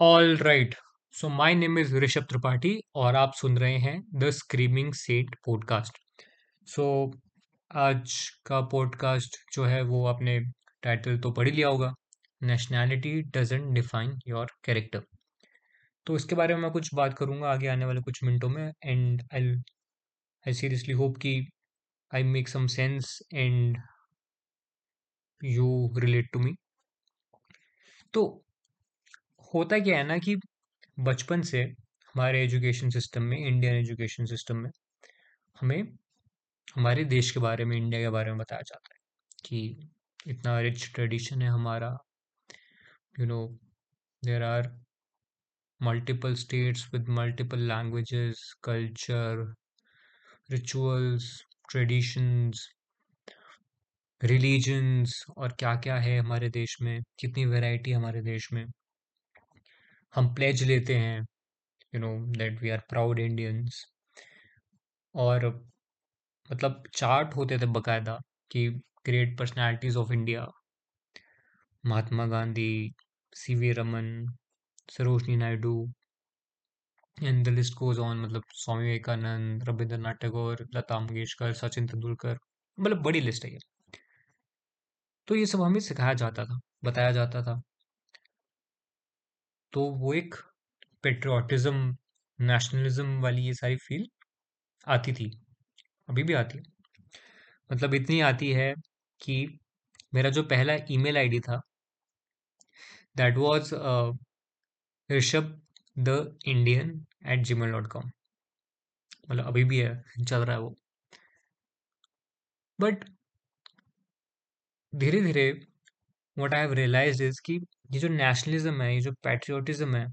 All right so my name is Rishabh Tripathi और आप सुन रहे हैं the screaming set podcast so आज का पॉडकास्ट जो है वो आपने टाइटल तो पढ़ ही लिया होगा. Nationality doesn't define your character तो इसके बारे में मैं कुछ बात करूँगा आगे आने वाले कुछ मिनटों में and I I seriously hope कि I make some sense and you relate to me तो होता क्या है ना कि बचपन से हमारे एजुकेशन सिस्टम में, इंडियन एजुकेशन सिस्टम में हमें, हमारे देश के बारे में, इंडिया के बारे में बताया जाता है कि इतना रिच ट्रेडिशन है हमारा। You know there are multiple states with multiple languages culture rituals traditions religions और क्या क्या है हमारे देश में, कितनी वैरायटी हमारे देश में। हम प्लेज लेते हैं you know that we are proud Indians और मतलब चार्ट होते थे बकायदा कि great personalities of India Mahatma Gandhi C V Raman Sarojini Naidu and the list goes on मतलब स्वामी विवेकानंद, रविंद्रनाथ टैगोर, लता मंगेशकर, सचिन तेंदुलकर मतलब बड़ी लिस्ट है ये। तो ये सब हमें सिखाया जाता था, बताया जाता था। तो वो एक पेट्रियाटिज्म नेशनलिज्म वाली ये सारी फील आती थी, अभी भी आती है। मतलब इतनी आती है कि मेरा जो पहला ईमेल आईडी था that was Rishabh the Indian at Gmail dot com मतलब अभी भी है, चल रहा है वो। बट धीरे धीरे what I have realize is कि ये जो नेशनलिज्म है, ये जो पैट्रियोटिज्म है,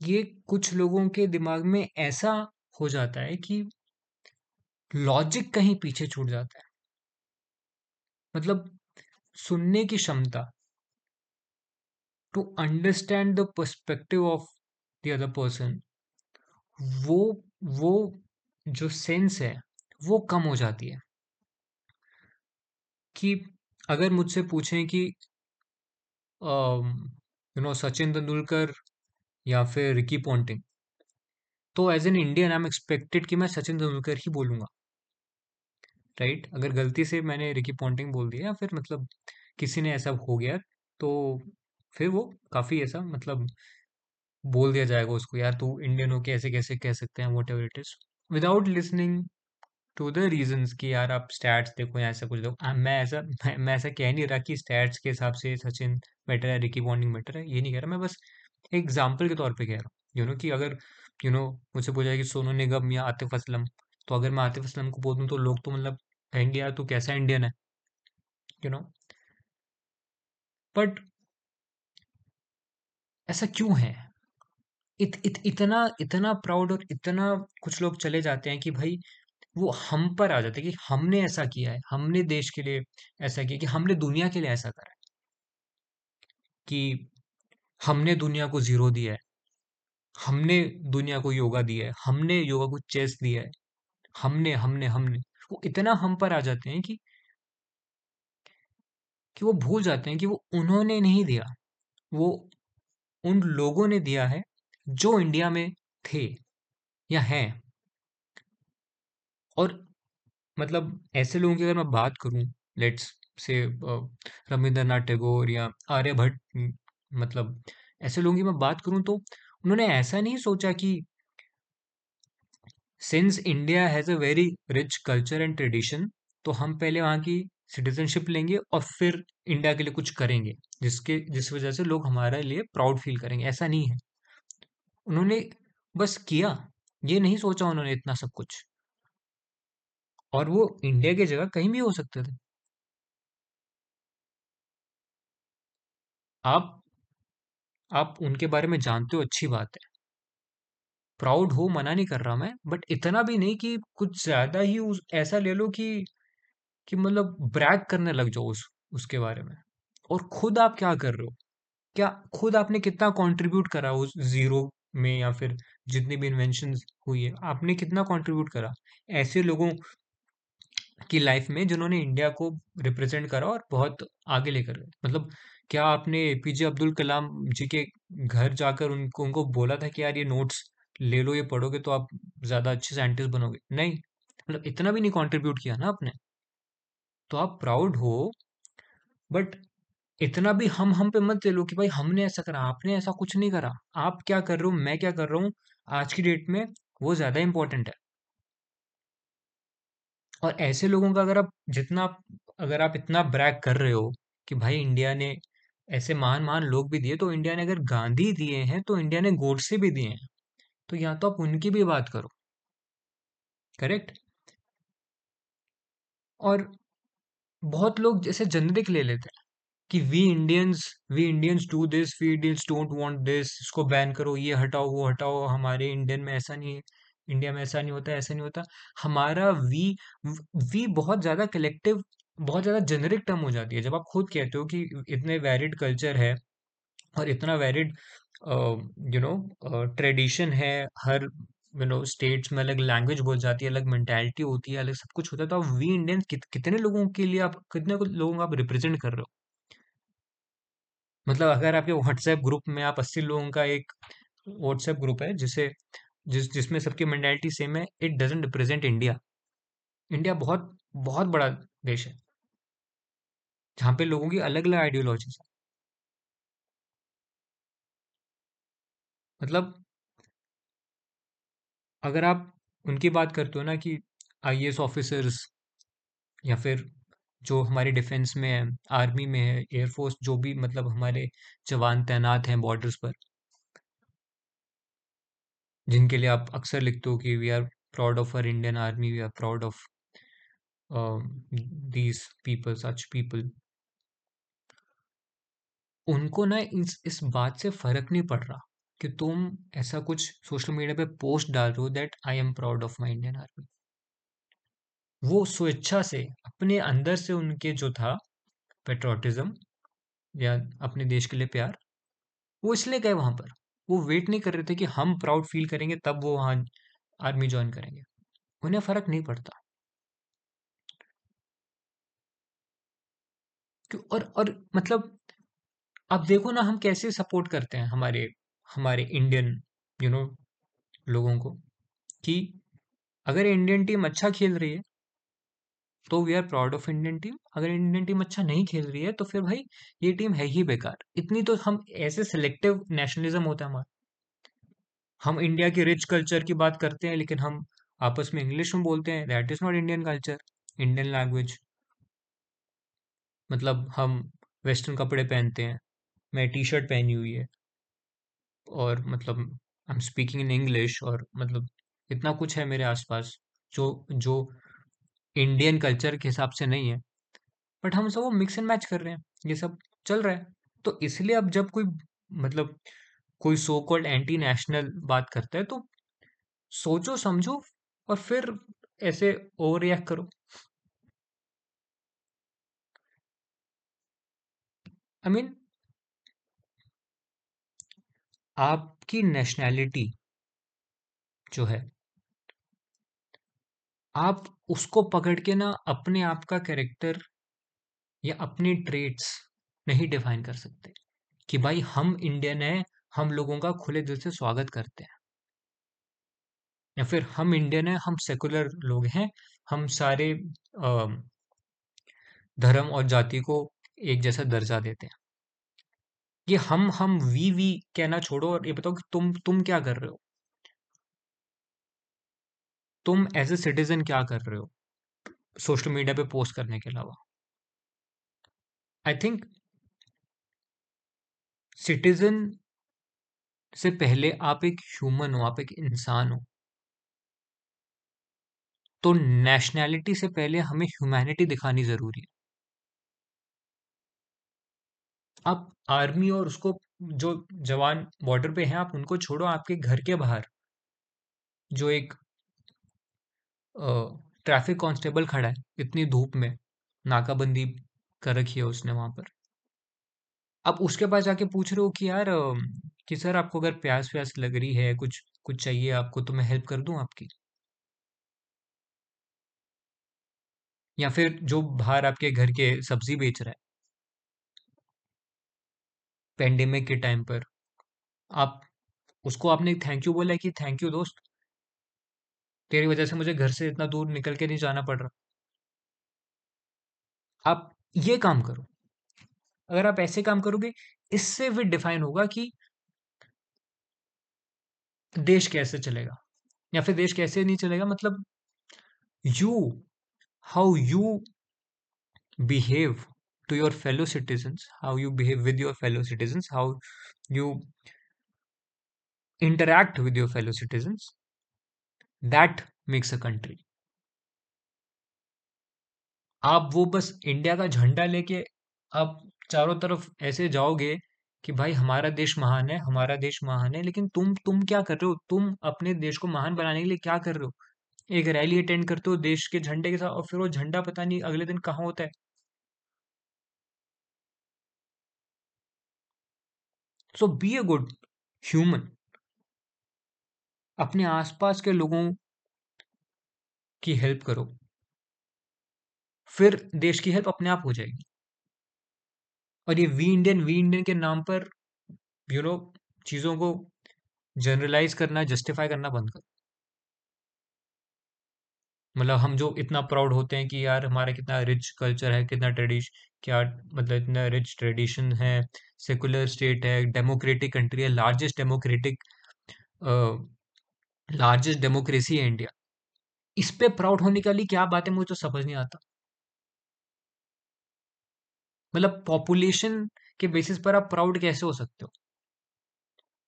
ये कुछ लोगों के दिमाग में ऐसा हो जाता है कि लॉजिक कहीं पीछे छूट जाता है। मतलब सुनने की क्षमता to understand the perspective of the other person वो वो जो सेंस है, वो कम हो जाती है। कि अगर मुझसे पूछें कि यू नो सचिन तेंदुलकर या फिर रिकी पॉन्टिंग तो as an Indian I am expected कि मैं सचिन तेंदुलकर ही बोलूँगा राइट right? अगर गलती से मैंने रिकी पॉन्टिंग बोल दिया या फिर मतलब किसी ने ऐसा हो गया तो फिर वो काफ़ी ऐसा मतलब बोल दिया जाएगा उसको, यार, तू इंडियन हो के ऐसे कैसे कह सकते हैं whatever it is without listening to the reasons कि यार आप स्टैट्स देखो या ऐसा कुछ देखो। मैं ऐसा मैं, मैं ऐसा कह नहीं रहा कि स्टैट्स के हिसाब से सचिन बेटर है रिकी बॉन्डिंग बेटर है ये नहीं कह रहा। मैं बस एग्ज़ाम्पल के तौर पे कह रहा हूँ। यू नो कि अगर यू नो मुझसे पूछा कि सोनू निगम या आतिफ असलम तो अगर मैं आतिफ असलम को बोल दूँ तो लोग तो मतलब कहेंगे यार तू कैसा इंडियन है? यू नो बट ऐसा क्यों है? इत, इत, इतना इतना प्राउड और इतना कुछ लोग चले जाते हैं कि भाई वो हम पर आ जाते हैं कि हमने ऐसा किया है, हमने देश के लिए ऐसा किया कि हमने दुनिया के लिए ऐसा करा है। कि हमने दुनिया को ज़ीरो दिया है, हमने दुनिया को योगा दिया है, हमने योगा को चेस दिया है, हमने हमने हमने, वो इतना हम पर आ जाते हैं कि कि वो भूल जाते हैं कि वो उन्होंने नहीं दिया, वो उन लोगों ने दिया है जो इंडिया में थे या हैं। और मतलब ऐसे लोगों की अगर मैं बात करूँ लेट्स से रविंद्रनाथ टैगोर या आर्यभट्ट मतलब ऐसे लोगों की मैं बात करूँ तो उन्होंने ऐसा नहीं सोचा कि since India has a very rich culture and tradition तो हम पहले वहाँ की सिटीजनशिप लेंगे और फिर इंडिया के लिए कुछ करेंगे, जिसके, जिस वजह से लोग हमारे लिए प्राउड फील करेंगे। ऐसा नहीं है। उन्होंने बस किया, ये नहीं सोचा उन्होंने इतना सब कुछ। और वो इंडिया की जगह कहीं भी हो सकते थे। आप आप उनके बारे में जानते हो, अच्छी बात है। प्राउड हो, मना नहीं कर रहा मैं बट इतना भी नहीं कि कुछ ज़्यादा ही उस, ऐसा ले लो कि कि मतलब ब्रैक करने लग जाओ उस, उसके बारे में। और खुद आप क्या कर रहे हो? क्या खुद आपने कितना कंट्रीब्यूट करा उस ज़ीरो में या फिर जितनी भी इन्वेंशन हुई है, आपने कितना कंट्रीब्यूट करा? ऐसे लोगों की लाइफ में जिन्होंने इंडिया को रिप्रेजेंट करा और बहुत आगे लेकर गए। मतलब क्या आपने एपीजे अब्दुल कलाम जी के घर जाकर उनको उनको बोला था कि यार ये नोट्स ले लो, ये पढ़ोगे तो आप ज़्यादा अच्छे साइंटिस्ट बनोगे? नहीं। मतलब इतना भी नहीं कंट्रीब्यूट किया ना आपने। तो आप प्राउड हो बट इतना भी हम हम पे मत ले लो कि भाई हमने ऐसा करा, आपने ऐसा कुछ नहीं करा। आप क्या कर रहे हो, मैं क्या कर रहा हूँ, आज की डेट में वो ज़्यादा इंपॉर्टेंट है। और ऐसे लोगों का अगर आप, जितना अगर आप इतना ब्रैक कर रहे हो कि भाई इंडिया ने ऐसे महान महान लोग भी दिए तो इंडिया ने अगर गांधी दिए हैं तो इंडिया ने गोडसे भी दिए हैं। तो या तो आप उनकी भी बात करो। करेक्ट? और बहुत लोग जैसे जनरिक ले लेते हैं कि we Indians we Indians do this we Indians don't want this इसको बैन करो, ये हटाओ, वो हटाओ, हमारे इंडियन में ऐसा नहीं है। इंडिया में ऐसा नहीं होता ऐसा नहीं होता। हमारा वी वी बहुत ज़्यादा कलेक्टिव बहुत ज़्यादा जेनरिक टर्म हो जाती है। जब आप खुद कहते हो कि इतने वैरिड कल्चर है और इतना वैरिड यू नो ट्रेडिशन है हर यू नो स्टेट्स में अलग लैंग्वेज बोल जाती है अलग मेंटालिटी होती है अलग सब कुछ होता है तो आप वी इंडियंस कित, कितने लोगों के लिए आप कितने लोगों को आप रिप्रेजेंट कर रहे हो? मतलब अगर आपके व्हाट्सएप ग्रुप में आप अस्सी लोगों का एक व्हाट्सएप ग्रुप है जिसे जिस, जिसमें सबकी मेंटालिटी सेम है it doesn't represent India India बहुत बहुत बड़ा देश है, जहाँ पे लोगों की अलग अलग आइडियोलॉजीज है। मतलब अगर आप उनकी बात करते हो ना कि आईएएस ऑफिसर्स या फिर जो हमारे डिफेंस में है आर्मी में है एयरफोर्स जो भी मतलब हमारे जवान तैनात हैं बॉर्डर्स पर जिनके लिए आप अक्सर लिखते हो कि we are proud of our Indian army, we are proud of these people such people उनको ना इस इस बात से फ़र्क नहीं पड़ रहा कि तुम ऐसा कुछ सोशल मीडिया पे पोस्ट डाल रहे हो that I am proud of my Indian army वो स्वेच्छा से, अपने अंदर से उनके जो था पेट्रोटिज्म या अपने देश के लिए प्यार, वो इसलिए गए वहाँ पर। वो वेट नहीं कर रहे थे कि हम प्राउड फील करेंगे, तब वो वहाँ आर्मी ज्वाइन करेंगे। उन्हें फ़र्क नहीं पड़ता। और और मतलब अब देखो ना हम कैसे सपोर्ट करते हैं हमारे हमारे इंडियन यू नो लोगों को कि अगर इंडियन टीम अच्छा खेल रही है तो we are proud of Indian team अगर इंडियन टीम अच्छा नहीं खेल रही है तो फिर भाई ये टीम है ही बेकार। इतनी तो हम ऐसे सिलेक्टिव नेशनलिज्म होता है हमारा। हम इंडिया की रिच कल्चर की बात करते हैं, लेकिन हम आपस में इंग्लिश में बोलते हैं that is not Indian culture Indian language मतलब हम वेस्टर्न कपड़े पहनते हैं। मैं टी शर्ट पहनी हुई है। और मतलब I am speaking in English और मतलब इतना कुछ है मेरे आसपास, जो जो इंडियन कल्चर के हिसाब से नहीं है बट हम सब वो मिक्स एंड मैच कर रहे हैं ये सब चल रहा है। तो इसलिए अब जब कोई मतलब कोई सो कॉल्ड एंटी नेशनल बात करता है तो सोचो समझो और फिर ऐसे ओवर रिएक्ट करो। आई I मीन mean, आपकी नेशनैलिटी जो है आप उसको पकड़ के ना अपने आप का कैरेक्टर या अपनी ट्रेट्स नहीं डिफाइन कर सकते कि भाई हम इंडियन है, हम लोगों का खुले दिल से स्वागत करते हैं। या फिर हम इंडियन है, हम सेकुलर लोग हैं, हम सारे धर्म और जाति को एक जैसा दर्जा देते हैं। ये हम हम वी वी कहना छोड़ो और ये बताओ कि तुम तुम क्या कर रहे हो? तुम एज ए सिटीजन क्या कर रहे हो? सोशल मीडिया पे पोस्ट करने के अलावा। आई थिंक सिटीजन से पहले आप एक ह्यूमन हो, आप एक इंसान हो। तो नेशनैलिटी से पहले हमें ह्यूमैनिटी दिखानी ज़रूरी है। आप आर्मी और उसको जो जवान बॉर्डर पे हैं, आप उनको छोड़ो, आपके घर के बाहर। जो एक ट्रैफ़िक कांस्टेबल खड़ा है, इतनी धूप में, नाकाबंदी कर रखी है उसने वहाँ पर। अब उसके पास जाके पूछ रहे हो कि यार कि सर आपको अगर प्यास व्यास लग रही है, कुछ कुछ चाहिए आपको तो मैं हेल्प कर दूँ आपकी? या फिर जो बाहर आपके घर के सब्ज़ी बेच रहा है। पेंडेमिक के टाइम पर। आप, उसको आपने थैंक यू बोला कि थैंक यू दोस्त। तेरी वजह से मुझे घर से इतना दूर निकल के नहीं जाना पड़ रहा। आप ये काम करो। अगर आप ऐसे काम करोगे, इससे भी डिफाइन होगा कि देश कैसे चलेगा, या फिर देश कैसे नहीं चलेगा मतलब you how you behave to your fellow citizen how you behave with your fellow citizen how you interact with your fellow citizen that makes a country. आप वो बस इंडिया का झंडा लेके आप चारों तरफ़ ऐसे जाओगे कि भाई हमारा देश महान है, हमारा देश महान है, लेकिन तुम तुम क्या कर रहे हो? तुम अपने देश को महान बनाने के लिए क्या कर रहे हो? एक रैली अटेंड करते हो देश के झंडे के साथ और फिर वो झंडा पता नहीं अगले दिन कहाँ होता है। So be a good human अपने आसपास के लोगों की हेल्प करो। फिर देश की हेल्प अपने आप हो जाएगी। और ये वी इंडियन वी इंडियन के नाम पर यू नो चीज़ों को जनरलाइज करना जस्टिफाई करना बंद करो। मतलब हम जो इतना प्राउड होते हैं कि यार हमारा कितना रिच कल्चर है, कितना ट्रेडिशन क्या मतलब इतना रिच ट्रेडिशन है सेकुलर स्टेट है डेमोक्रेटिक कंट्री है लार्जेस्ट डेमोक्रेटिक लार्जेस्ट डेमोक्रेसी है इंडिया इस पे प्राउड होने के लिए क्या बात है, मुझे तो समझ नहीं आता। मतलब पॉपुलेशन के बेसिस पर आप प्राउड कैसे हो सकते हो?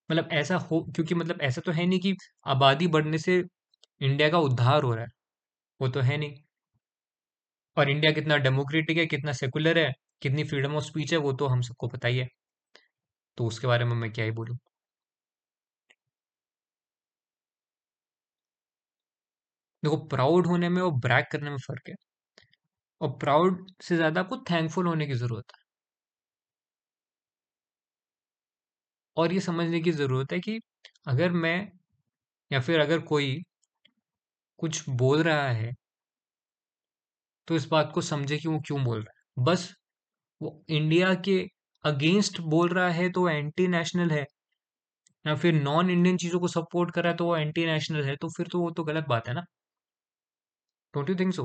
मतलब ऐसा हो, क्योंकि मतलब ऐसा तो है नहीं कि आबादी बढ़ने से इंडिया का उद्धार हो रहा है। वो तो है नहीं। और इंडिया कितना डेमोक्रेटिक है, कितना सेकुलर है, कितनी फ्रीडम ऑफ़ स्पीच है, वो तो हम सबको पता ही है। तो उसके बारे में मैं क्या ही बोलूँ? देखो प्राउड होने में और ब्रैक करने में फ़र्क है। और प्राउड से ज़्यादा आपको थैंकफुल होने की ज़रूरत है। और ये समझने की ज़रूरत है कि अगर मैं या फिर अगर कोई कुछ बोल रहा है तो इस बात को समझे कि वो क्यों बोल रहा है। बस वो इंडिया के अगेंस्ट बोल रहा है तो वो एंटी नेशनल है, या फिर नॉन इंडियन चीज़ों को सपोर्ट कर रहा है तो वो एंटी नेशनल है तो फिर तो वो तो गलत बात है ना। डोंट यू थिंक सो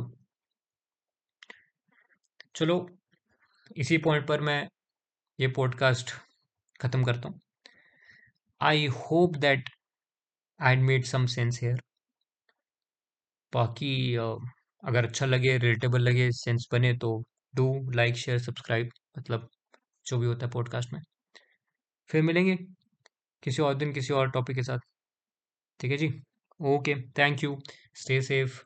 चलो, इसी पॉइंट पर मैं ये पॉडकास्ट ख़त्म करता हूँ। I hope that I made some sense here बाकी अगर अच्छा लगे रिलेटेबल लगे सेंस बने तो डू लाइक शेयर सब्सक्राइब मतलब जो भी होता है पॉडकास्ट में। फिर मिलेंगे किसी और दिन, किसी और टॉपिक के साथ। ठीक है जी? Okay thank you stay safe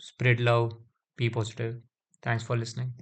spread love be positive. Thanks for listening